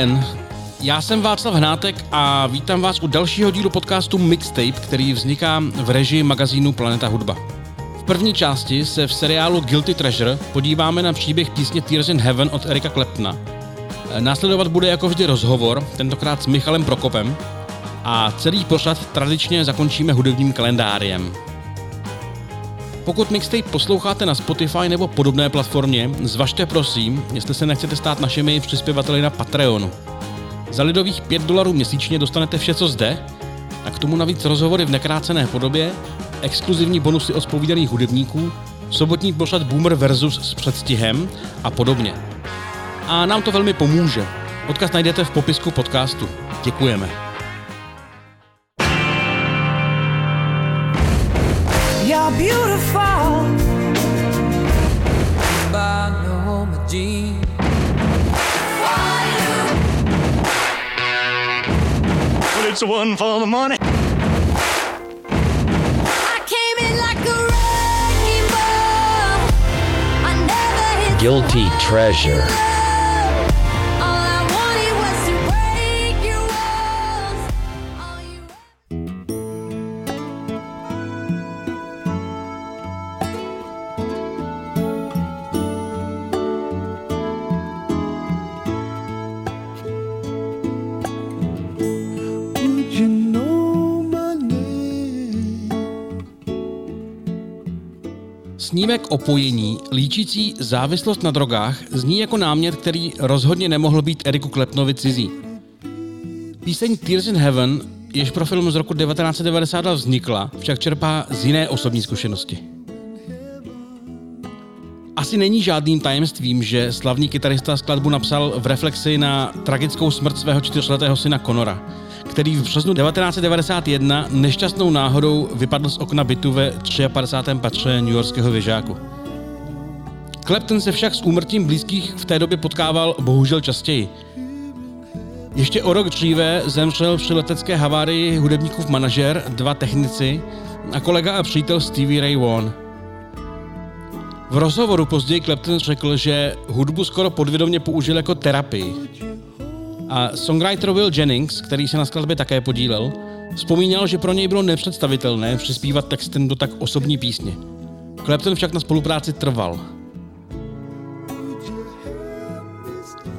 Den, já jsem Václav Hnátek a vítám vás u dalšího dílu podcastu Mixtape, který vzniká v režii magazínu Planeta Hudba. V první části se v seriálu Guilty Treasure podíváme na příběh písně Tears in Heaven od Erika Kleptna. Následovat bude jako vždy rozhovor, tentokrát s Michalem Prokopem, a celý pořad tradičně zakončíme hudebním kalendáriem. Pokud mixtape posloucháte na Spotify nebo podobné platformě, zvažte prosím, jestli se nechcete stát našimi přispěvateli na Patreonu. Za lidových 5 dolarů měsíčně dostanete vše, co zde, a k tomu navíc rozhovory v nekrácené podobě, exkluzivní bonusy od spovídaných hudebníků, sobotní pořad Boomer versus s předstihem a podobně. A nám to velmi pomůže. Odkaz najdete v popisku podcastu. Děkujeme. You're beautiful by Norma Jean. Well, it's one for the money. Guilty treasure. Snímek opojení, líčící závislost na drogách, zní jako námět, který rozhodně nemohl být Eriku Klepnovi cizí. Píseň Tears in Heaven, jež pro film z roku 1992 vznikla, však čerpá z jiné osobní zkušenosti. Asi není žádným tajemstvím, že slavný kytarista skladbu napsal v reflexi na tragickou smrt svého čtyřletého syna Conora – který v březnu 1991 nešťastnou náhodou vypadl z okna bytu ve 53. patře New Yorkského věžáku. Clapton se však s úmrtím blízkých v té době potkával bohužel častěji. Ještě o rok dříve zemřel při letecké havárii hudebníkův manažer, dva technici a kolega a přítel Stevie Ray Vaughan. V rozhovoru později Clapton řekl, že hudbu skoro podvědomě použil jako terapii. A songwriter Will Jennings, který se na skladbě také podílel, vzpomínal, že pro něj bylo nepředstavitelné přispívat textem do tak osobní písně. Clapton však na spolupráci trval.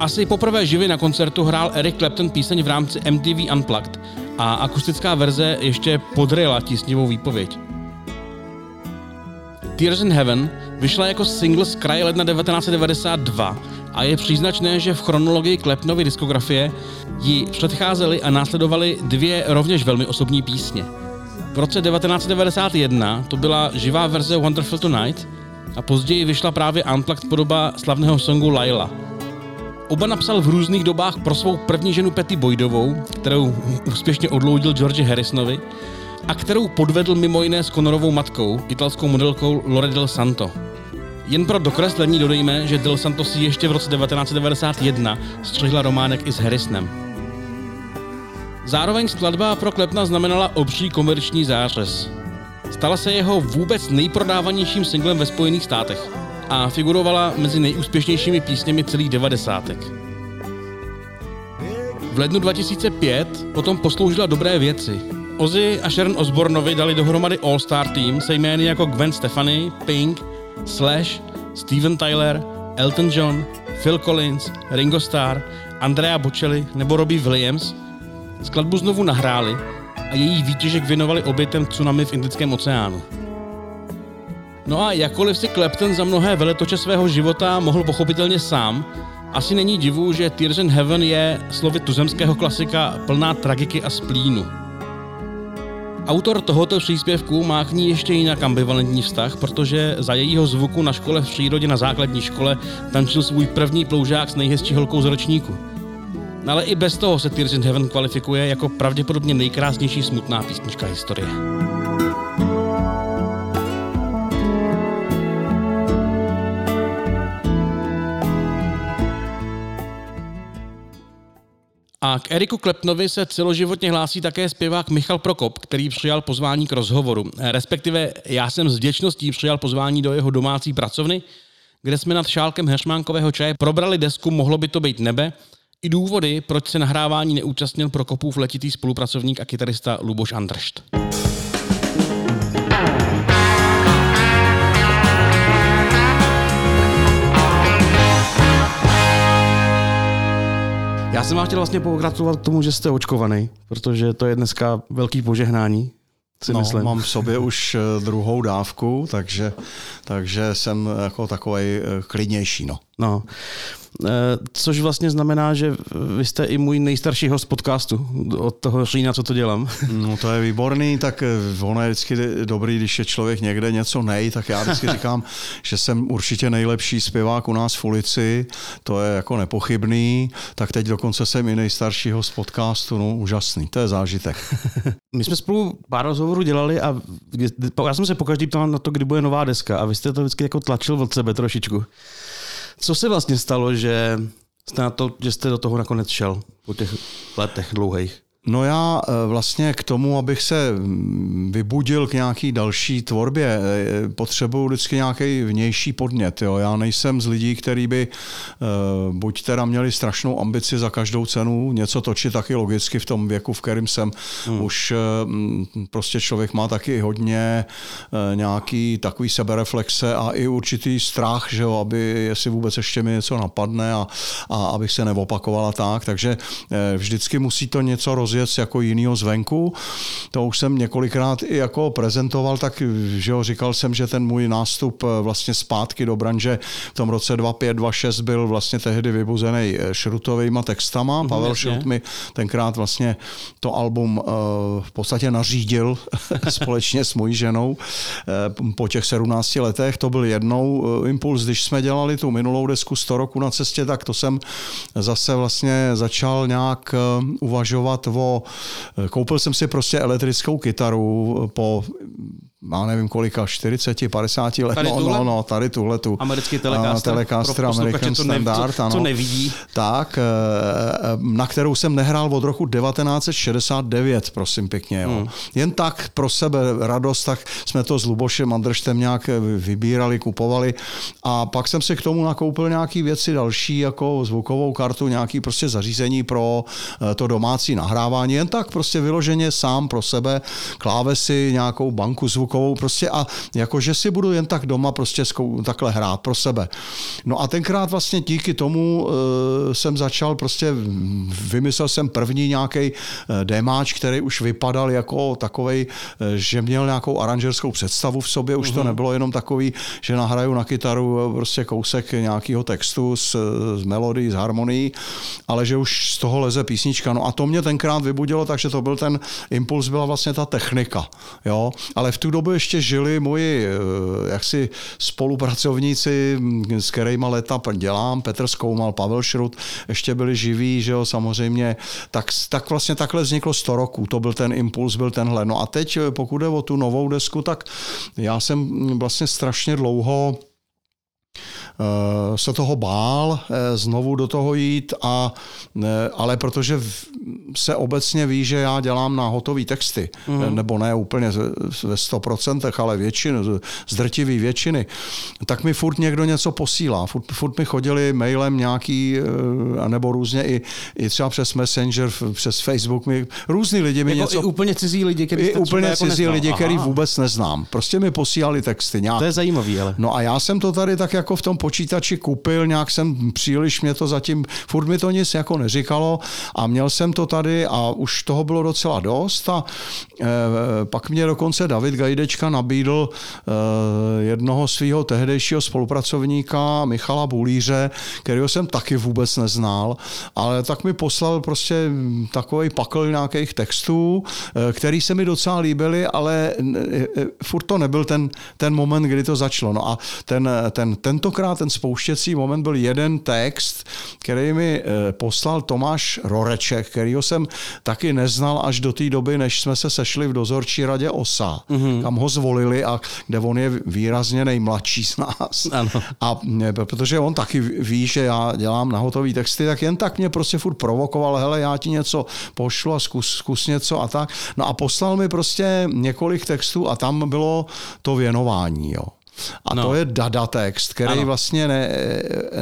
Asi poprvé živě na koncertu hrál Eric Clapton píseň v rámci MTV Unplugged a akustická verze ještě podryla tísnivou výpověď. Tears in Heaven vyšla jako single z kraje ledna 1992 a je příznačné, že v chronologii Klepnovy diskografie ji předcházely a následovaly dvě rovněž velmi osobní písně. V roce 1991 to byla živá verze Wonderful Tonight a později vyšla právě unplugged podoba slavného songu Laila. Oba napsal v různých dobách pro svou první ženu Petty Boydovou, kterou úspěšně odloudil George Harrisonovi, a kterou podvedl mimo jiné s Conorovou matkou, italskou modelkou Lore Del Santo. Jen pro dokreslení dodejme, že Del Santo si ještě v roce 1991 střihla románek i s Harrisonem. Zároveň skladba pro Klepna znamenala obří komerční zářez. Stala se jeho vůbec nejprodávanějším singlem ve Spojených státech a figurovala mezi nejúspěšnějšími písněmi celých devadesátek. V lednu 2005 potom posloužila dobré věci. Ozzy a Sharon Osbornovi dali dohromady All-Star Team se jmény jako Gwen Stefani, Pink, Slash, Steven Tyler, Elton John, Phil Collins, Ringo Starr, Andrea Bocelli nebo Robbie Williams skladbu znovu nahráli a její výtěžek věnovali obětem tsunami v Indickém oceánu. No a jakkoliv si Clapton za mnohé veletoče svého života mohl pochopitelně sám, asi není divu, že Tears in Heaven je slovy tuzemského klasika plná tragiky a splínu. Autor tohoto příspěvku má k ní ještě jinak ambivalentní vztah, protože za jejího zvuku na škole v přírodě na základní škole tančil svůj první ploužák s nejhezčí holkou z ročníku. Ale i bez toho se Tears in Heaven kvalifikuje jako pravděpodobně nejkrásnější smutná písnička historie. A k Eriku Klepnovi se celoživotně hlásí také zpěvák Michal Prokop, který přijal pozvání k rozhovoru. Respektive já jsem s vděčností přijal pozvání do jeho domácí pracovny, kde jsme nad šálkem heršmánkového čaje probrali desku Mohlo by to být nebe, i důvody, proč se nahrávání neúčastnil Prokopův letitý spolupracovník a kytarista Luboš Andršt. Já jsem vám chtěl vlastně pogratulovat k tomu, že jste očkovaný, protože to je dneska velký požehnání. Si no, myslím. mám v sobě už eh, druhou dávku, takže, takže jsem jako takový eh, klidnější. No. No. Eh, což vlastně znamená, že vy jste i můj nejstarší host podcastu od toho října, co to dělám. No to je výborný, tak eh, ono je vždycky dobrý, když je člověk někde něco nej, tak já vždycky říkám, že jsem určitě nejlepší zpěvák u nás v ulici, to je jako nepochybný, tak teď dokonce jsem i nejstarší host podcastu, no úžasný, to je zážitek. My jsme spolu pár rozhovorů dělali a já jsem se pokaždý ptal na to, kdy bude nová deska a vy jste to vždycky jako tlačil od sebe trošičku. Co se vlastně stalo, že jste, na to, že jste do toho nakonec šel po těch letech dlouhých? No já eh, vlastně k tomu, abych se mm, vybudil k nějaký další tvorbě, eh, potřebuju vždycky nějaký vnější podnět. Jo. Já nejsem z lidí, který by eh, buď teda měli strašnou ambici za každou cenu něco točit taky logicky v tom věku, v kterém jsem. Hmm. Už mm, prostě člověk má taky hodně nějaký takový sebereflexe a i určitý strach, že jo, aby jestli vůbec ještě mi něco napadne a, a abych se neopakovala tak. Takže vždycky musí to něco roz rozjet jako jinýho zvenku. To už jsem několikrát i jako prezentoval, tak že jo, říkal jsem, že ten můj nástup eh, vlastně zpátky do branže v tom roce 2526 byl vlastně tehdy vybuzený eh, šrutovými textama. Mm, Pavel Šrut mi tenkrát vlastně to album uh, v podstatě nařídil společně s mojí ženou uh, po těch 17 letech. To byl jednou uh, impuls, když jsme dělali tu minulou desku 100 roku na cestě, tak to jsem zase vlastně začal nějak uvažovat o nebo eh, koupil jsem si prostě elektrickou kytaru po má nevím kolika, 40, 50 let. Tady no, no, no, tady tuhle tu. Americký Telecaster. Telecaster American co Standard, co, ano. Co nevidí. Tak, eh, eh, na kterou jsem nehrál od roku 1969, prosím pěkně. Jo. Hmm. Jen tak pro sebe radost, tak jsme to s Lubošem Andrštem nějak vybírali, kupovali a pak jsem si k tomu nakoupil nějaký věci další, jako zvukovou kartu, nějaký prostě zařízení pro to domácí nahrávání. Jen tak prostě vyloženě sám pro sebe, klávesy, nějakou banku zvuku zvukovou prostě a jakože si budu jen tak doma prostě takhle hrát pro sebe. No a tenkrát vlastně díky tomu uh, jsem začal prostě, vymyslel jsem první nějaký uh, démáč, který už vypadal jako takovej, uh, že měl nějakou aranžerskou představu v sobě, už uh-huh. to mhm. nebylo jenom takový, že nahraju na kytaru prostě kousek nějakého textu s, s melodií, s harmonií, ale že už z toho leze písnička. No a to mě tenkrát vybudilo, takže to byl ten impuls, byla vlastně ta technika. Jo? Ale v tu dobu dobu ještě žili moji eh, jaksi spolupracovníci, s kterými leta dělám, Petr Skoumal, Pavel Šrut, ještě byli živí, že jo, samozřejmě, tak, tak vlastně takhle vzniklo 100 roků, to byl ten impuls, byl tenhle. No a teď, eh, pokud jde o tu novou desku, tak já jsem vlastně strašně dlouho se toho bál eh, znovu do toho jít, a, eh, ale protože se obecně ví, že já dělám na hotové texty, mm. nebo ne úplně ve 100%, ale většinu, z drtivý většiny, tak mi furt někdo něco posílá. Furt, furt mi chodili mailem nějaký, nebo různě i, i třeba přes Messenger, přes Facebook, mi, různý lidi mi jako něco... I úplně cizí lidi, který I úplně jako cizí lidi, který vůbec neznám. Prostě mi posílali texty nějak. To je zajímavý, ale. No a já jsem to tady tak jako v tom počítači koupil, nějak jsem příliš mě to zatím, furt mi to nic jako neříkalo a měl jsem to tady a už toho bylo docela dost a e, pak mě dokonce David Gajdečka nabídl e, jednoho svého tehdejšího spolupracovníka Michala Bulíře, kterého jsem taky vůbec neznal, ale tak mi poslal prostě takový pakl nějakých textů, e, který se mi docela líbily, ale e, e, furt to nebyl ten, ten moment, kdy to začalo. No a ten, ten, tentokrát ten spouštěcí moment byl jeden text, který mi eh, poslal Tomáš Roreček, kterýho jsem taky neznal až do té doby, než jsme se sešli v dozorčí radě OSA, mm-hmm. kam ho zvolili a kde on je výrazně nejmladší z nás. Ano. A eh, protože on taky ví, že já dělám na hotový texty, tak jen tak mě prostě furt provokoval, hele, já ti něco pošlu a zkus, zkus něco a tak. No a poslal mi prostě několik textů a tam bylo to věnování, jo. A no. to je dada text, který ano. vlastně ne,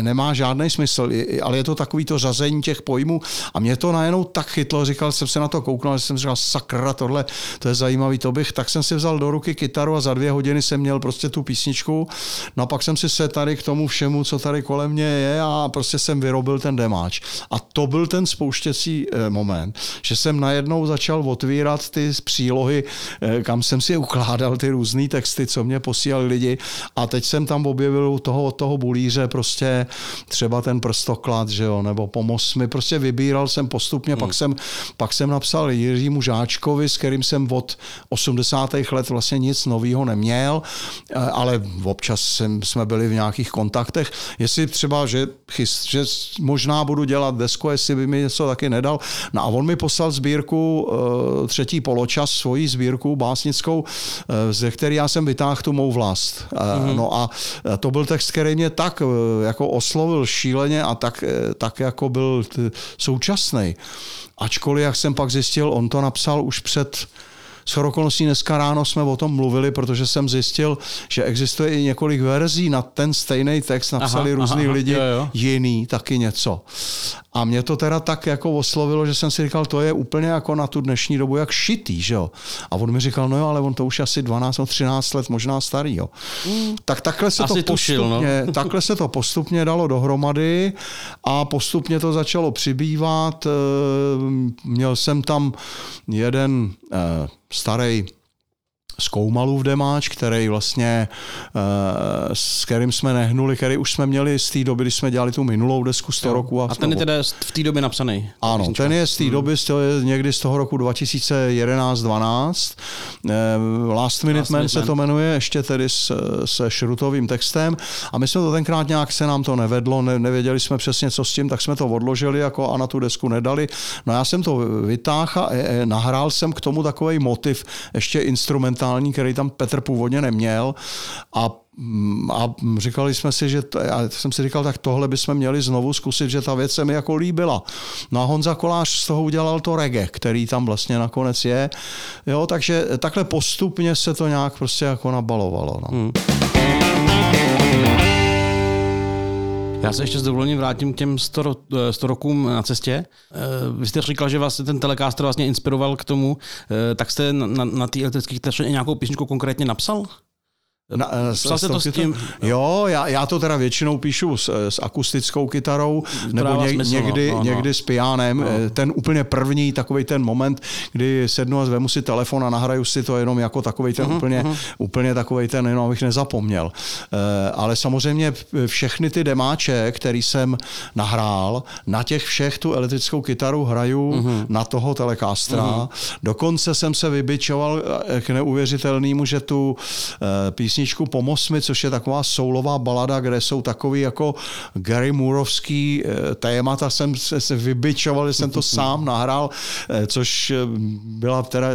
nemá žádný smysl, ale je to takový to řazení těch pojmů a mě to najednou tak chytlo, říkal jsem se na to kouknul, že jsem říkal, sakra, tohle, to je zajímavý, to bych, tak jsem si vzal do ruky kytaru a za dvě hodiny jsem měl prostě tu písničku, no a pak jsem si se tady k tomu všemu, co tady kolem mě je a prostě jsem vyrobil ten demáč. A to byl ten spouštěcí eh, moment, že jsem najednou začal otvírat ty přílohy, eh, kam jsem si ukládal ty různé texty, co mě posílali lidi a teď jsem tam objevil u toho, toho bulíře prostě třeba ten prstoklad, že jo, nebo pomoz mi, prostě vybíral jsem postupně, hmm. pak, jsem, pak jsem napsal Jiřímu Žáčkovi, s kterým jsem od 80. let vlastně nic nového neměl, eh, ale občas jsem, jsme byli v nějakých kontaktech. Jestli třeba, že, chyst, že možná budu dělat desko, jestli by mi něco taky nedal. No a on mi poslal sbírku, eh, třetí poločas, svoji sbírku básnickou, eh, ze které já jsem vytáhl tu mou vlast. Mm-hmm. No a to byl text, který mě tak jako oslovil šíleně a tak, tak jako byl současný. Ačkoliv, jak jsem pak zjistil, on to napsal už před s okolností dneska ráno jsme o tom mluvili, protože jsem zjistil, že existuje i několik verzí na ten stejný text, napsali různí lidi jo, jo. jiný, taky něco. A mě to teda tak jako oslovilo, že jsem si říkal, to je úplně jako na tu dnešní dobu jak šitý, že jo. A on mi říkal, no jo, ale on to už asi 12 nebo 13 let možná starý, jo. Mm. Tak takhle se, to tušil, no. postupně, takhle se to postupně dalo dohromady a postupně to začalo přibývat. Eh, měl jsem tam jeden eh, starý Skoumalův demáč, který vlastně, eh, s kterým jsme nehnuli, který už jsme měli z té doby, když jsme dělali tu minulou desku 100 roku. A, a ten je teda v té době napsaný? Ano, ten je z té hmm. doby, to je někdy z toho roku 2011-12. Eh, Last Minute Last Man se to jmenuje, ještě tedy s, se šrutovým textem. A my jsme to tenkrát nějak se nám to nevedlo, ne, nevěděli jsme přesně, co s tím, tak jsme to odložili jako a na tu desku nedali. No já jsem to vytáhl a eh, nahrál jsem k tomu takový motiv, ještě instrumentální originální, který tam Petr původně neměl a a říkali jsme si, že to, já jsem si říkal, tak tohle bychom měli znovu zkusit, že ta věc se mi jako líbila. No a Honza Kolář z toho udělal to reggae, který tam vlastně nakonec je. Jo, takže takhle postupně se to nějak prostě jako nabalovalo. No. Hmm. Já se ještě s dovolením vrátím k těm 100, 100 rokům na cestě. Eh, vy jste říkal, že vás ten Telecaster vlastně inspiroval k tomu, eh, tak jste na, na, na té elektrické nějakou písničku konkrétně napsal? Na, eh, Psal se to s tím? Jo, já, já to teda většinou píšu s, s akustickou kytarou, nebo ně, smysl, někdy, no, no. někdy s pianem. No. Eh, ten úplně první, takový ten moment, kdy sednu a zvemu si telefon a nahraju si to jenom jako takový ten uh-huh, úplně, uh-huh. úplně takový ten, jenom abych nezapomněl. Uh, ale samozřejmě všechny ty demáče, který jsem nahrál, na těch všech tu elektrickou kytaru hraju uh-huh. na toho Telecastera. Uh-huh. Dokonce jsem se vybičoval k neuvěřitelnému, že tu písni písničku Pomoz mi, což je taková soulová balada, kde jsou takový jako Gary Moorovský eh, témata. Jsem se vybičoval, že jsem to sám nahrál, eh, což eh, byla teda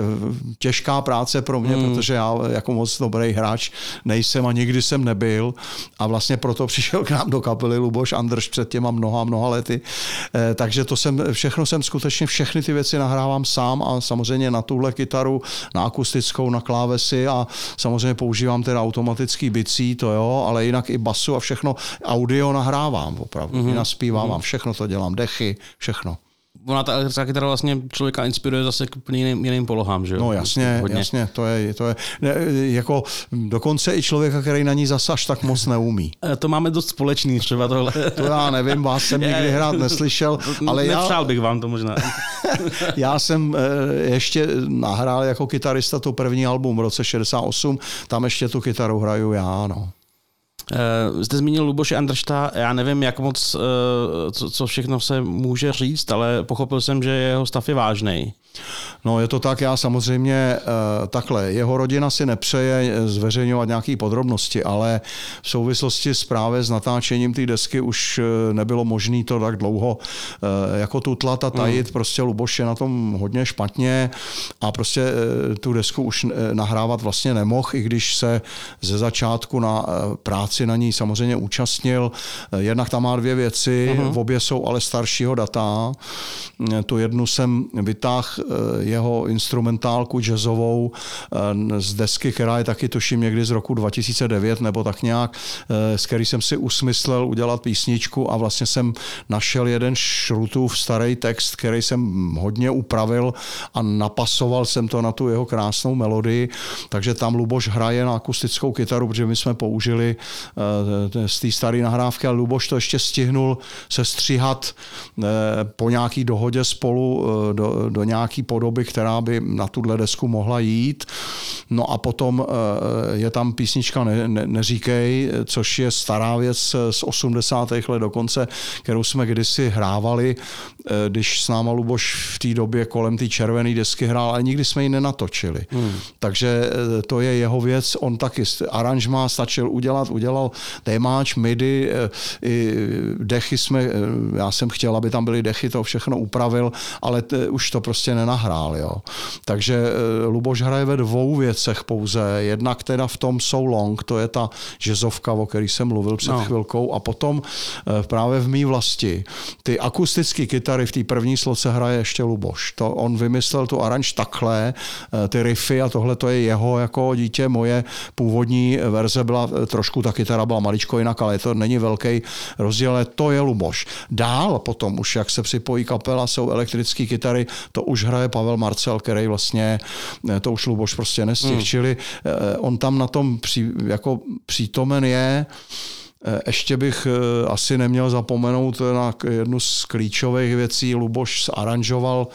těžká práce pro mě, mm. protože já jako moc dobrý hráč nejsem a nikdy jsem nebyl a vlastně proto přišel k nám do kapely Luboš Andrš před těma mnoha, mnoha lety. Takže to jsem, všechno jsem skutečně, všechny ty věci nahrávám sám a samozřejmě na tuhle kytaru, na akustickou, na klávesy a samozřejmě používám teda automatický bicí, to jo, ale jinak i basu a všechno audio nahrávám opravdu. Mm-hmm. I naspívám, mm-hmm. všechno to dělám, dechy, všechno ona ta elektrická kytara vlastně člověka inspiruje zase k úplně jiným, jiným polohám, že jo? No jasně, Hodně. jasně, to je, to je ne, jako dokonce i člověka, který na ní zasaž tak moc neumí. E, to máme dost společný třeba tohle. To já nevím, vás jsem nikdy hrát neslyšel, ale já... Nepřál bych vám to možná. já jsem e, ještě nahrál jako kytarista to první album v roce 68, tam ještě tu kytaru hraju já, no. Uh, jste zmínil Luboše Andršta, já nevím, jak moc, uh, co, co všechno se může říct, ale pochopil jsem, že jeho stav je vážný. No je to tak, já samozřejmě uh, takhle, jeho rodina si nepřeje zveřejňovat nějaké podrobnosti, ale v souvislosti s právě s natáčením té desky už nebylo možné to tak dlouho uh, jako tutlat a tajit, mm. prostě Luboš je na tom hodně špatně a prostě tu desku už nahrávat vlastně nemohl, i když se ze začátku na práci práci na ní samozřejmě účastnil. Jednak tam má dvě věci, uh-huh. obě jsou ale staršího data. Tu jednu jsem vytáhl jeho instrumentálku jazzovou z desky, která je taky tuším někdy z roku 2009 nebo tak nějak, s který jsem si usmyslel udělat písničku a vlastně jsem našel jeden šrutův starý text, který jsem hodně upravil a napasoval jsem to na tu jeho krásnou melodii, takže tam Luboš hraje na akustickou kytaru, protože my jsme použili z té staré nahrávky a Luboš to ještě stihnul se stříhat po nějaký dohodě spolu do, do nějaký podoby, která by na tuhle desku mohla jít. No a potom je tam písnička ne, ne, Neříkej, což je stará věc z 80. let dokonce, kterou jsme kdysi hrávali, když s náma Luboš v té době kolem té červené desky hrál, ale nikdy jsme ji nenatočili. Hmm. Takže to je jeho věc, on taky aranžma stačil udělat, udělal démáč, midi, i dechy jsme, já jsem chtěl, aby tam byly dechy, to všechno upravil, ale t, už to prostě nenahrál. Jo. Takže Luboš hraje ve dvou věcech pouze. Jednak teda v tom So Long, to je ta žezovka, o který jsem mluvil před no. chvilkou, a potom právě v mý vlasti. Ty akustické kytary v té první sloce hraje ještě Luboš. To on vymyslel tu aranž takhle, ty riffy a tohle to je jeho jako dítě. Moje původní verze byla trošku, ta kytara byla maličko jinak, ale to není velký rozdíl, ale to je Luboš. Dál potom už, jak se připojí kapela, jsou elektrické kytary, to už hraje Pavel Marcel, který vlastně, to už Luboš prostě nestihl, hmm. čili on tam na tom při, jako přítomen je, ještě bych asi neměl zapomenout na jednu z klíčových věcí. Luboš aranžoval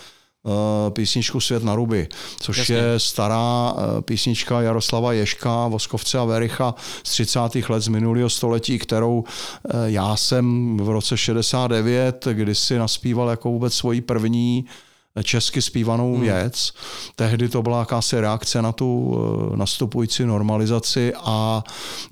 písničku Svět na ruby, což Jasně. je stará písnička Jaroslava Ješka, Voskovce a Vericha z 30. let z minulého století, kterou já jsem v roce 69 kdysi naspíval jako vůbec svoji první česky zpívanou hmm. věc. Tehdy to byla jakási reakce na tu eh, nastupující normalizaci a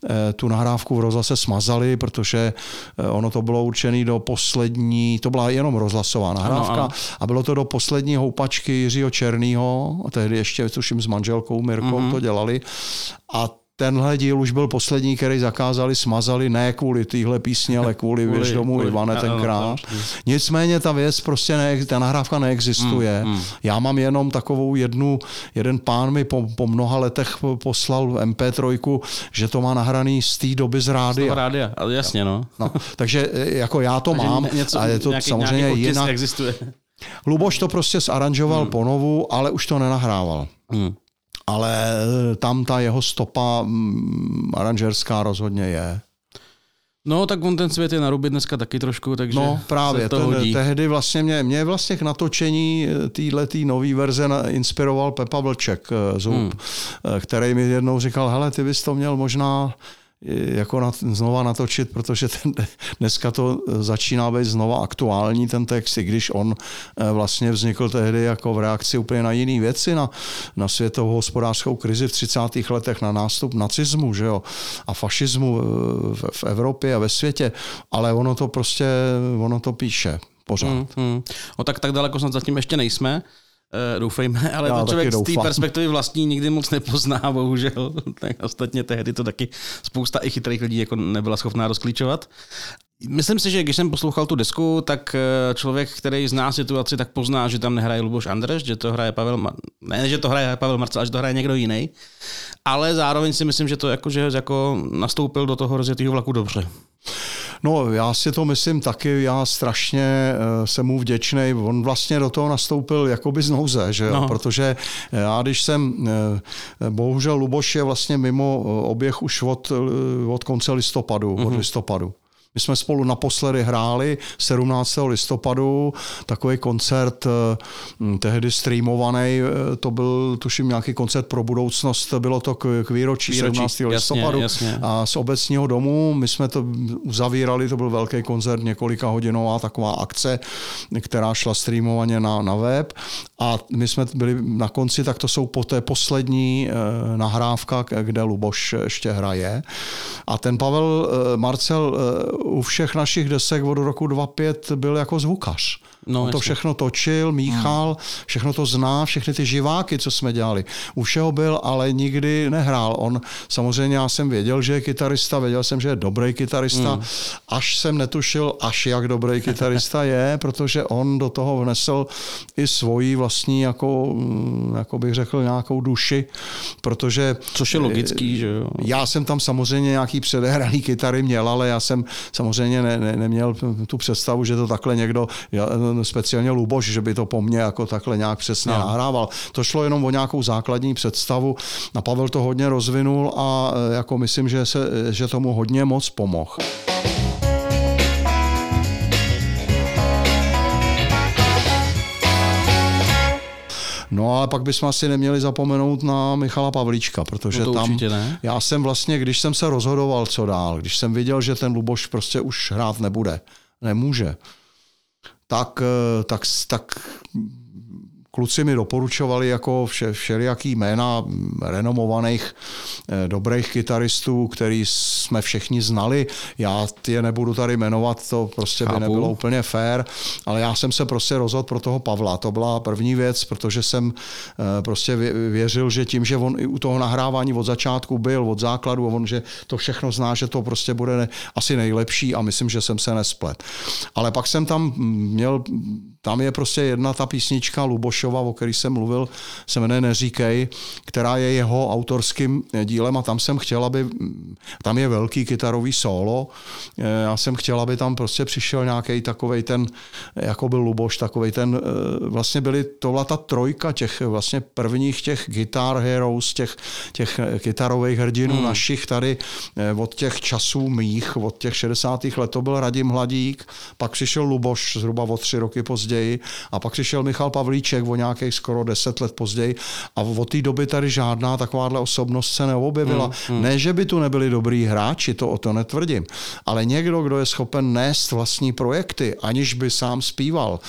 eh, tu nahrávku v rozhlase smazali, protože eh, ono to bylo určené do poslední, to byla jenom rozhlasová nahrávka ano, ano. a bylo to do poslední houpačky Jiřího Černýho, tehdy ještě tuším s manželkou Mirkou hmm. to dělali a tenhle díl už byl poslední, který zakázali, smazali, ne kvůli téhle písně, ale kvůli, kvůli Věž domů kvůli, Ivane tenkrát. Nicméně ta věc prostě, ne, ta nahrávka neexistuje. Mm, mm. Já mám jenom takovou jednu, jeden pán mi po, po mnoha letech poslal MP3, že to má nahraný z té doby z rádia. Z rádia, ale jasně, no. no. Takže e, jako já to takže mám, něco, a je to nějaký, samozřejmě nějaký jinak. existuje. Luboš to prostě zaranžoval mm. ponovu, ale už to nenahrával. Mm ale eh, tam ta jeho stopa mm, aranžerská rozhodně je. No, tak on ten svět je na ruby dneska taky trošku, takže No, právě, to ten, hodí. tehdy vlastně mě, mě vlastně k natočení eh, této nové verze inspiroval Pepa Vlček eh, Zub, hmm. který mi jednou říkal, hele, ty bys to měl možná jako na, znova natočit, protože ten, dneska to začíná být znova aktuální ten text, i když on eh, vlastně vznikl tehdy jako v reakci úplně na jiné věci, na, na světovou hospodářskou krizi v 30. letech, na nástup nacismu že jo, a fašismu v, v Evropě a ve světě, ale ono to prostě, ono to píše pořád. Hmm, hmm. No tak tak daleko snad zatím ještě nejsme. Uh, doufejme, ale Já to člověk z té perspektivy vlastní nikdy moc nepozná, bohužel. tak ostatně tehdy to taky spousta i chytrých lidí jako nebyla schopná rozklíčovat. Myslím si, že když jsem poslouchal tu desku, tak eh, člověk, který zná situaci, tak pozná, že tam nehraje Luboš Andreš, že to hraje Pavel, Mar- ne, že to hraje Pavel Marcel, že to hraje někdo jiný. Ale zároveň si myslím, že to jako, že jako nastoupil do toho rozjetého vlaku dobře. No, já si to myslím taky, já strašně eh, jsem mu vděčný. On vlastně do toho nastoupil jakoby z nouze, že jo? No. protože já když jsem, eh, bohužel Luboš je vlastně mimo oběh už od, od konce listopadu, mm-hmm. od mhm. listopadu. My jsme spolu naposledy hráli 17. listopadu, takový koncert eh, tehdy streamovaný, eh, to byl tuším nějaký koncert pro budoucnost, bylo to k, k výročí, výročí 17. Jasně, listopadu jasně. a z obecního domu, my jsme to uzavírali, to byl velký koncert, několika hodinová taková akce, která šla streamovaně na, na web a my jsme byli na konci, tak to jsou po té poslední eh, nahrávka, kde Luboš ještě hraje a ten Pavel Marcel u všech našich desek od roku 2005 byl jako zvukař. No, On to všechno točil, míchal, všechno to zná, všechny ty živáky, co jsme dělali. U všeho byl, ale nikdy nehrál. On samozřejmě, já jsem věděl, že je kytarista, věděl jsem, že je dobrý kytarista, Hmm. až jsem netušil, až jak dobrý kytarista je, protože on do toho vnesl i svoji vlastní, jako, mm, jako bych řekl, nějakou duši, protože Což je logický, že jo. já jsem tam samozřejmě nějaký předehraný kytary měl, ale já jsem samozřejmě ne, ne, neměl tu představu, že to takhle někdo, já, speciálně Luboš, že by to po mně jako takhle nějak přesně No. nahrával. To šlo jenom o nějakou základní představu a Pavel to hodně rozvinul a e, jako myslím, že, se, že tomu hodně moc pomohl. No ale pak bychom asi neměli zapomenout na Michala Pavlíčka, protože No tam ne. já jsem vlastně, když jsem se rozhodoval, co dál, když jsem viděl, že ten Luboš prostě už hrát nebude, nemůže, tak, eh, tak, tak kluci mi doporučovali jako vše, všelijaký jména mm, renomovaných eh, dobrých kytaristů, který jsme všichni znali. Já je nebudu tady jmenovat, to prostě Chápu. by nebylo úplně fair, ale já jsem se prostě rozhodl pro toho Pavla. To byla první věc, protože jsem eh, prostě vě- věřil, že tím, že on i u toho nahrávání od začátku byl, od základu, on, že to všechno zná, že to prostě bude ne, asi nejlepší a myslím, že jsem se nesplet. Ale pak jsem tam měl, tam je prostě jedna ta písnička Lubošova, o který jsem mluvil, se jmenuje Neříkej, která je jeho autorským dílem a tam jsem chtěl, aby, tam je velký kytarový solo, Eh, já jsem chtěl, aby tam prostě přišel nějaký takovej ten, jako byl Luboš, takovej ten, eh, vlastně byly, to byla ta trojka těch vlastně prvních těch Guitar Heroes, těch, těch kytarových hrdinů hmm. našich tady eh, od těch časů mých, od těch 60. let, to byl Radim Hladík, pak přišel Luboš zhruba o tři roky později a pak přišel Michal Pavlíček o nějakých skoro deset let později a od té doby tady žádná takováhle osobnost se neobjevila. Hmm, hmm. Ne, že by tu nebyli dobrý hráči, to o to netvrdím, ale někdo, kdo je schopen nést vlastní projekty, aniž by sám zpíval.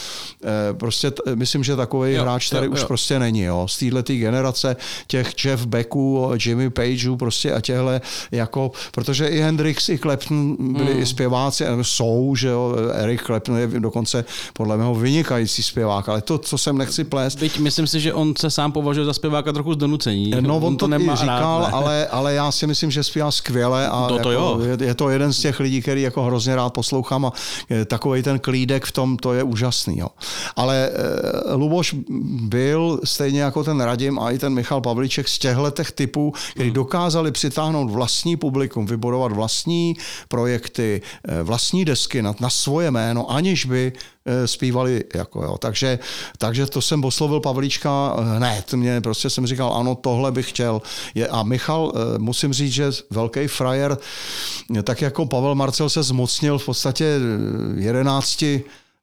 Eh, Prostě t- myslím, že takový Jo, hráč tady jo, už jo. prostě není. Jo. Z této generace těch Jeff Becků, Jimmy Pageů prostě a těhle, jako, protože i Hendrix, i Clapton byli Hmm. i zpěváci, a jsou, že jo, Eric Clapton je dokonce podle mého vynikající zpěvák, ale to, co jsem nechci plést, Byť myslím si, že on se sám považuje za zpěváka trochu z donucení. No, on, to, nemá i říkal, rád, ne? ale, ale já si myslím, že zpívá skvěle a To- to jako, jo. je, je, to jeden z těch lidí, který jako hrozně rád poslouchám a takový ten klídek v tom, to je úžasný. Jo. Ale e, Luboš byl stejně jako ten Radim a i ten Michal Pavlíček z těchto těch typů, kteří dokázali přitáhnout vlastní publikum, vybudovat vlastní projekty, e, vlastní desky na, na svoje jméno, aniž by zpívali. Jako, jo. Takže, takže to jsem oslovil Pavlíčka hned. Mě prostě jsem říkal, ano, tohle bych chtěl. Je, a Michal, e, musím říct, že velký frajer, tak jako Pavel Marcel se zmocnil v podstatě 11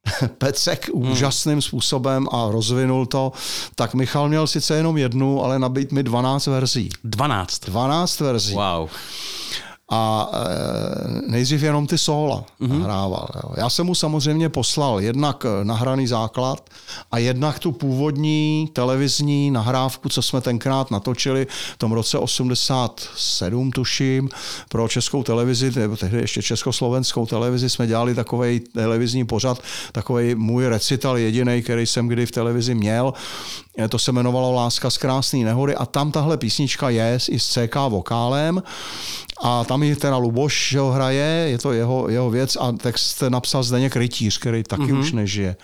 pecek úžasným způsobem a rozvinul to, tak Michal měl sice jenom jednu, ale nabít mi 12 verzí. 12. 12 verzí. Wow. A e, nejdřív jenom ty sóla mm-hmm. nahrával. Jo. Já jsem mu samozřejmě poslal jednak eh, nahraný základ a jednak tu původní televizní nahrávku, co jsme tenkrát natočili v tom roce 87, tuším, pro českou televizi, nebo tehdy ještě československou televizi, jsme dělali takový televizní pořad, takový můj recital jediný, který jsem kdy v televizi měl. Eh, To se jmenovalo Láska z krásné nehody a tam tahle písnička je i s CK vokálem a tam je teda Luboš, že ho hraje, je to jeho, jeho věc a text napsal Zdeněk Rytíř, který taky mm-hmm. už nežije.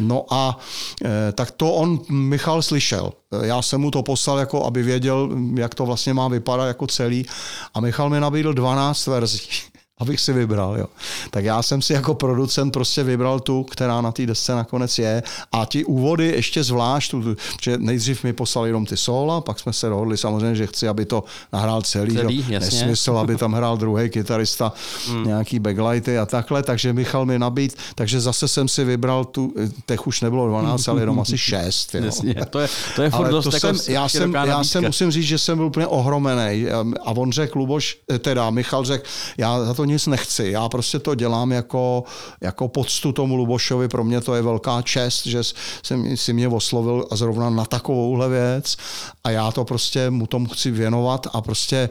No a e, tak to on Michal slyšel. Já jsem mu to poslal, jako aby věděl, jak to vlastně má vypadat jako celý a Michal mi nabídl 12 verzí abych si vybral. Jo. Tak já jsem si jako producent prostě vybral tu, která na té desce nakonec je. A ti úvody ještě zvlášť, tu- že nejdřív mi poslali jenom ty sola, pak jsme se dohodli samozřejmě, že chci, aby to nahrál celý. Celý, jo. jasně. Nesmysl, aby tam hrál druhý kytarista, hmm. nějaký backlighty a takhle, takže Michal mi nabít, takže zase jsem si vybral tu, těch už nebylo 12, ale jenom asi 6. Jo. Jasně, to je, to je furt Ale dost to jako jsem, já, jsem, já jsem musím říct, že jsem byl úplně ohromený. A on řekl, Luboš, teda Michal řekl, já za to nic nechci. Já prostě to dělám jako, jako poctu tomu Lubošovi. Pro mě to je velká čest, že jsem si mě oslovil a zrovna na takovouhle věc a já to prostě mu tomu chci věnovat a prostě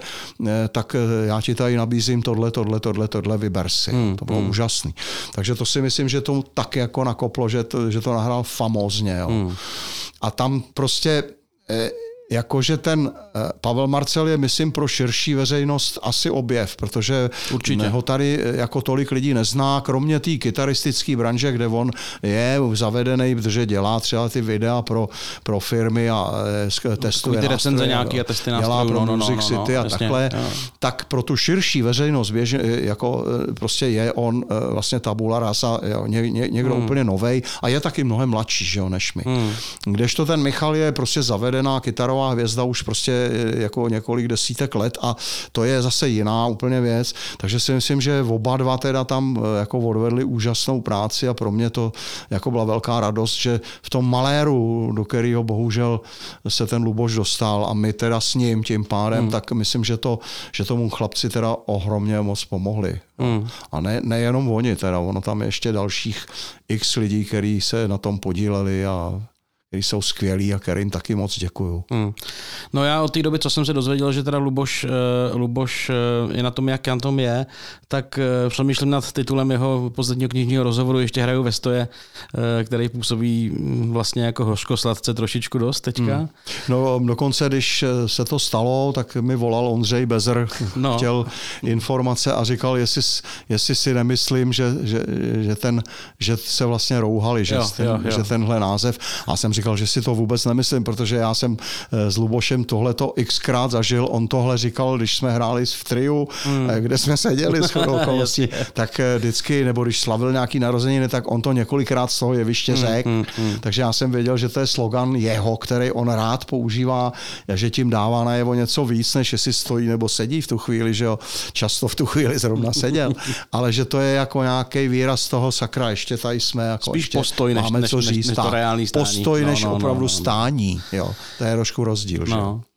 eh, tak eh, já ti tady nabízím tohle, tohle, tohle, tohle, vyber si. Hmm, to bylo hmm. úžasný. Takže to si myslím, že to tak jako nakoplo, že to, že to nahrál famózně. Jo. Hmm. A tam prostě eh, jakože ten eh, Pavel Marcel je, myslím, pro širší veřejnost asi objev, protože Určitě. ho tady eh, jako tolik lidí nezná, kromě té kytaristické branže, kde on je zavedený, protože dělá třeba ty videa pro, pro firmy a eh, testuje ty recenze nějaký a testy nástrojů. Dělá pro no, no, Music no, no, City no, a jasně, takhle. Jo. Tak pro tu širší veřejnost běžně, jako prostě je on vlastně tabula rasa, jo, ně, ně, někdo hmm. úplně novej a je taky mnohem mladší, že jo, než my. Hmm. Kdežto ten Michal je prostě zavedená kytarová světová hvězda už prostě jako několik desítek let a to je zase jiná úplně věc. Takže si myslím, že oba dva teda tam eh, jako odvedli úžasnou práci a pro mě to jako byla velká radost, že v tom maléru, do kterého bohužel se ten Luboš dostal a my teda s ním tím pádem, hmm. tak myslím, že to, že tomu chlapci teda ohromně moc pomohli. Hmm. A ne, nejenom oni, teda ono tam je ještě dalších x lidí, kteří se na tom podíleli a který jsou skvělí a kterým taky moc děkuju. Hmm. No já od té doby, co jsem se dozvěděl, že teda Luboš, uh, Luboš uh, je na tom, jak na tom je, tak uh, přemýšlím nad titulem jeho posledního knižního rozhovoru Ještě hraju ve stoje, uh, který působí hm, vlastně jako hořkosladce trošičku dost teďka. Hmm. No dokonce, když se to stalo, tak mi volal Ondřej Bezer, no. chtěl informace a říkal, jestli, jestli si nemyslím, že, že, že, ten, že se vlastně rouhali, že, jo, ten, jo, jo. že tenhle název. A jsem říkal, že si to vůbec nemyslím, protože já jsem eh, s Lubošem tohleto xkrát zažil. On tohle říkal, když jsme hráli v triu, mm. kde jsme seděli s okolností, tak eh, vždycky, nebo když slavil nějaký narozeniny, tak on to několikrát z toho jeviště hmm, řekl. Mm, mm, mm. Takže já jsem věděl, že to je slogan jeho, který on rád používá, že tím dává na jeho něco víc, než jestli stojí nebo sedí v tu chvíli, že jo. Často v tu chvíli zrovna seděl. Ale že to je jako nějaký výraz toho sakra, ještě tady jsme jako Spíš ještě postoj, než, máme než, co říct. Než, než to reálný stání. Postoj, než no, no, opravdu no, no. stání. Jo, to je trošku rozdíl. No. Že?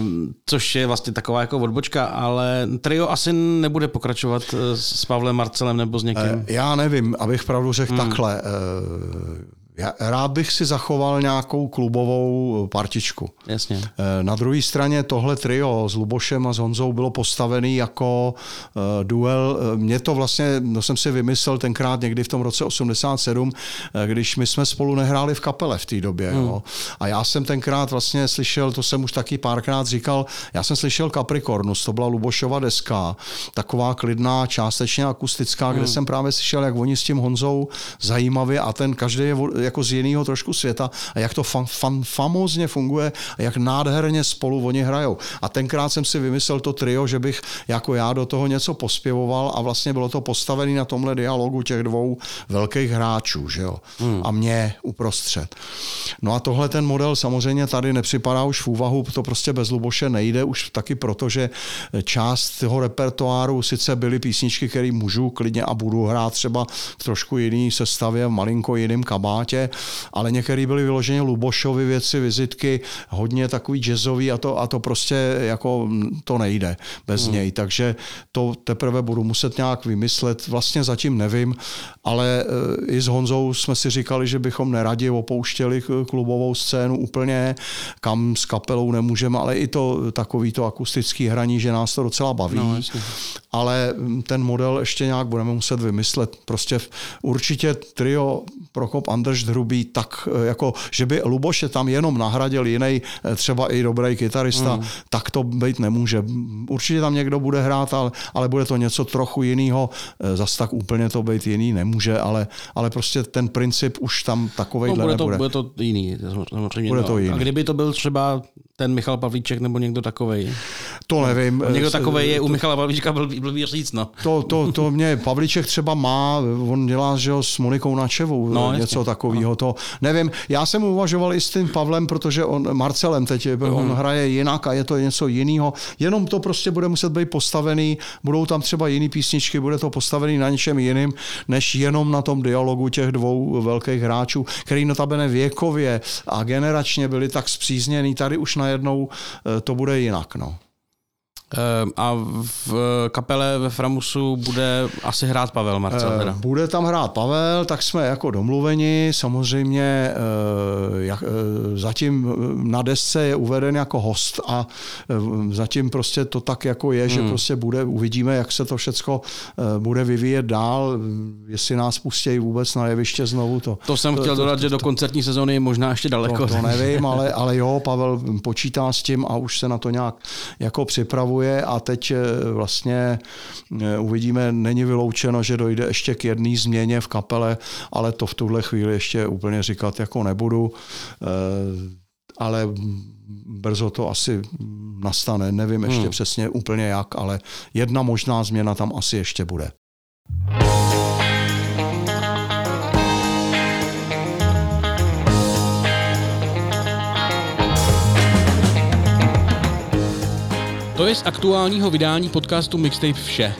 Um, což je vlastně taková jako odbočka, ale trio asi nebude pokračovat eh, s Pavlem Marcelem nebo s někým. Eh, já nevím, abych pravdu řekl hmm. takhle. Já rád bych si zachoval nějakou klubovou partičku. Jasně. Eh, na druhé straně tohle trio s Lubošem a s Honzou bylo postavený jako uh, duel. Eh, mě to vlastně, no jsem si vymyslel tenkrát někdy v tom roce 87, když my jsme spolu nehráli v kapele v té době. Hmm. Jo. A já jsem tenkrát vlastně slyšel, to jsem už taky párkrát říkal, já jsem slyšel Capricornus, to byla Lubošova deska, taková klidná, částečně akustická, hmm. kde jsem právě slyšel, jak oni s tím Honzou zajímavě a ten každý je jako z jiného trošku světa a jak to fan, fan, famózně funguje a jak nádherně spolu oni hrajou. A tenkrát jsem si vymyslel to trio, že bych jako já do toho něco pospěvoval a vlastně bylo to postavené na tomhle dialogu těch dvou velkých hráčů, že jo? Hmm. A mě uprostřed. No a tohle ten model samozřejmě tady nepřipadá už v úvahu, to prostě bez Luboše nejde, už taky proto, že část toho repertoáru sice byly písničky, které můžu klidně a budu hrát třeba v trošku jiný sestavě, v malinko jiným kabátě, světě, ale některý byly vyloženě Lubošovy věci, vizitky, hodně takový jazzový a to, a to prostě jako to nejde bez hmm. něj. Takže to teprve budu muset nějak vymyslet. Vlastně zatím nevím, ale eh, i s Honzou jsme si říkali, že bychom neradi opouštěli klubovou scénu úplně, kam s kapelou nemůžeme, ale i to takový to akustický hraní, že nás to docela baví. No, ale ten model ještě nějak budeme muset vymyslet. Prostě určitě trio Prokop Andrž Hrubý tak, eh, jako, že by Luboše tam jenom nahradil jiný, eh, třeba i dobrý kytarista, mm. tak to být nemůže. Určitě tam někdo bude hrát, ale, ale bude to něco trochu jiného. Eh, zas tak úplně to být jiný nemůže, ale, ale prostě ten princip už tam takový no, bude nebude. To, bude to jiný. Samozřejmě. Bude to no. jiný. A kdyby to byl třeba ten Michal Pavlíček nebo někdo takový? To nevím. Někdo takový je u Michala Pavlíčka byl, byl říct, no. To, to, to mě Pavlíček třeba má, on dělá že jo, s Monikou Načevou no, něco takového. To nevím, já jsem uvažoval i s tím Pavlem, protože on, Marcelem teď, mm. on hraje jinak a je to něco jiného. Jenom to prostě bude muset být postavený, budou tam třeba jiný písničky, bude to postavený na něčem jiným, než jenom na tom dialogu těch dvou velkých hráčů, který notabene věkově a generačně byli tak zpřízněný. Tady už najednou eh, to bude jinak. No. Ehm, A v kapele ve Framusu bude asi hrát Pavel Marcel. Eh, Teda. Bude tam hrát Pavel, tak jsme jako domluveni. Samozřejmě eh, jak, eh, zatím na desce je uveden jako host a eh, zatím prostě to tak jako je, že prostě bude, uvidíme, jak se to všecko eh, bude vyvíjet dál, jestli nás pustí vůbec na jeviště znovu. To, To jsem chtěl dodat, že do koncertní sezóny je možná ještě daleko. to, to nevím, ale, ale jo, Pavel počítá s tím a už se na to nějak jako připravuje a teď eh, vlastně eh, uvidíme, není vyloučeno, že dojde ještě k jedné změně v kapele, ale to v tuhle chvíli ještě úplně říkat jako nebudu, eh, ale brzo to asi nastane, nevím ještě hmm. přesně úplně jak, ale jedna možná změna tam asi ještě bude. Je z aktuálního vydání podcastu Mixtape vše.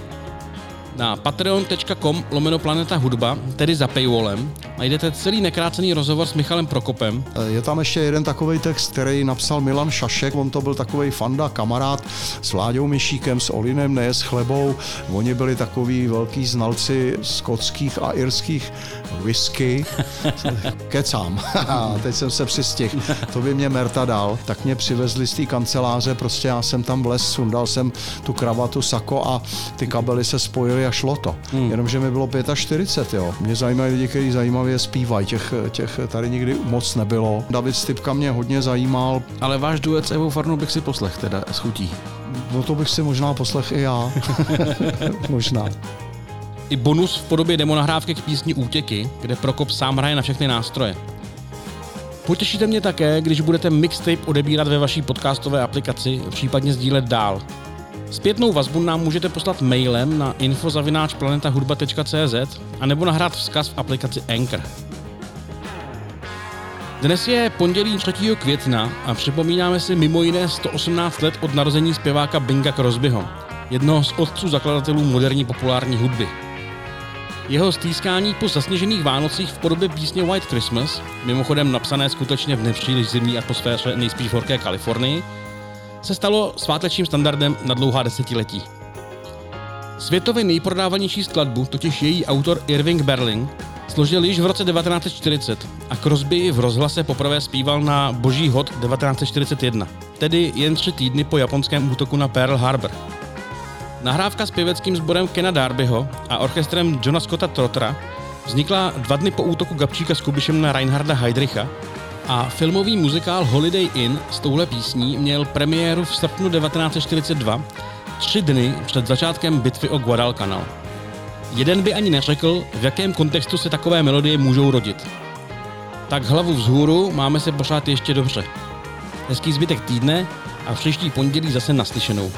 Na patreon.com lomeno planeta hudba, tedy za paywallem, najdete celý nekrácený rozhovor s Michalem Prokopem, Je tam ještě jeden takový text, který napsal Milan Šašek, on to byl takový fanda, kamarád s Láďou Myšíkem, s Olinem, ne s Chlebou. Oni byli takový velký znalci skotských a irských whisky. Kecám. Teď jsem se přistihl. To by mě Merta dal. Tak mě přivezli z té kanceláře, prostě já jsem tam vlez, sundal jsem tu kravatu, sako a ty kabely se spojily a šlo to. Hmm. Jenomže mi bylo 45, jo. Mě zajímají lidi, kteří zajímavě zpívají, těch, těch tady nikdy moc nebylo. David Stipka mě hodně zajímal, ale váš duet s Evou Farnou bych si poslech teda s chutí. no to bych si možná poslech i já. možná. I bonus v podobě demonahrávky k písni Útěky, kde Prokop sám hraje na všechny nástroje. Potěšíte mě také, když budete mixtape odebírat ve vaší podcastové aplikaci, případně sdílet dál. Zpětnou vazbu nám můžete poslat mailem na info.planetahudba.cz a nebo nahrát vzkaz v aplikaci Anchor. Dnes je pondělí 3. května a připomínáme si mimo jiné 118 let od narození zpěváka Binga Crosbyho, jednoho z otců zakladatelů moderní populární hudby. Jeho stýskání po zasněžených Vánocích v podobě písně White Christmas, mimochodem napsané skutečně v nepříliš zimní atmosféře nejspíš v horké Kalifornii, se stalo svátečním standardem na dlouhá desetiletí. Světově nejprodávanější skladbu, totiž její autor Irving Berlin, složil již v roce 1940 a Crosby v rozhlase poprvé zpíval na Boží hod 1941, tedy jen tři týdny po japonském útoku na Pearl Harbor. Nahrávka s pěveckým sborem Kena Darbyho a orchestrem Johna Scotta Trottera vznikla dva dny po útoku Gabčíka s Kubišem na Reinharda Heydricha a filmový muzikál Holiday Inn s touhle písní měl premiéru v srpnu 1942, tři dny před začátkem bitvy o Guadalcanal. Jeden by ani neřekl, v jakém kontextu se takové melodie můžou rodit. Tak hlavu vzhůru máme se pořád ještě dobře. Hezký zbytek týdne a příští pondělí zase naslyšenou.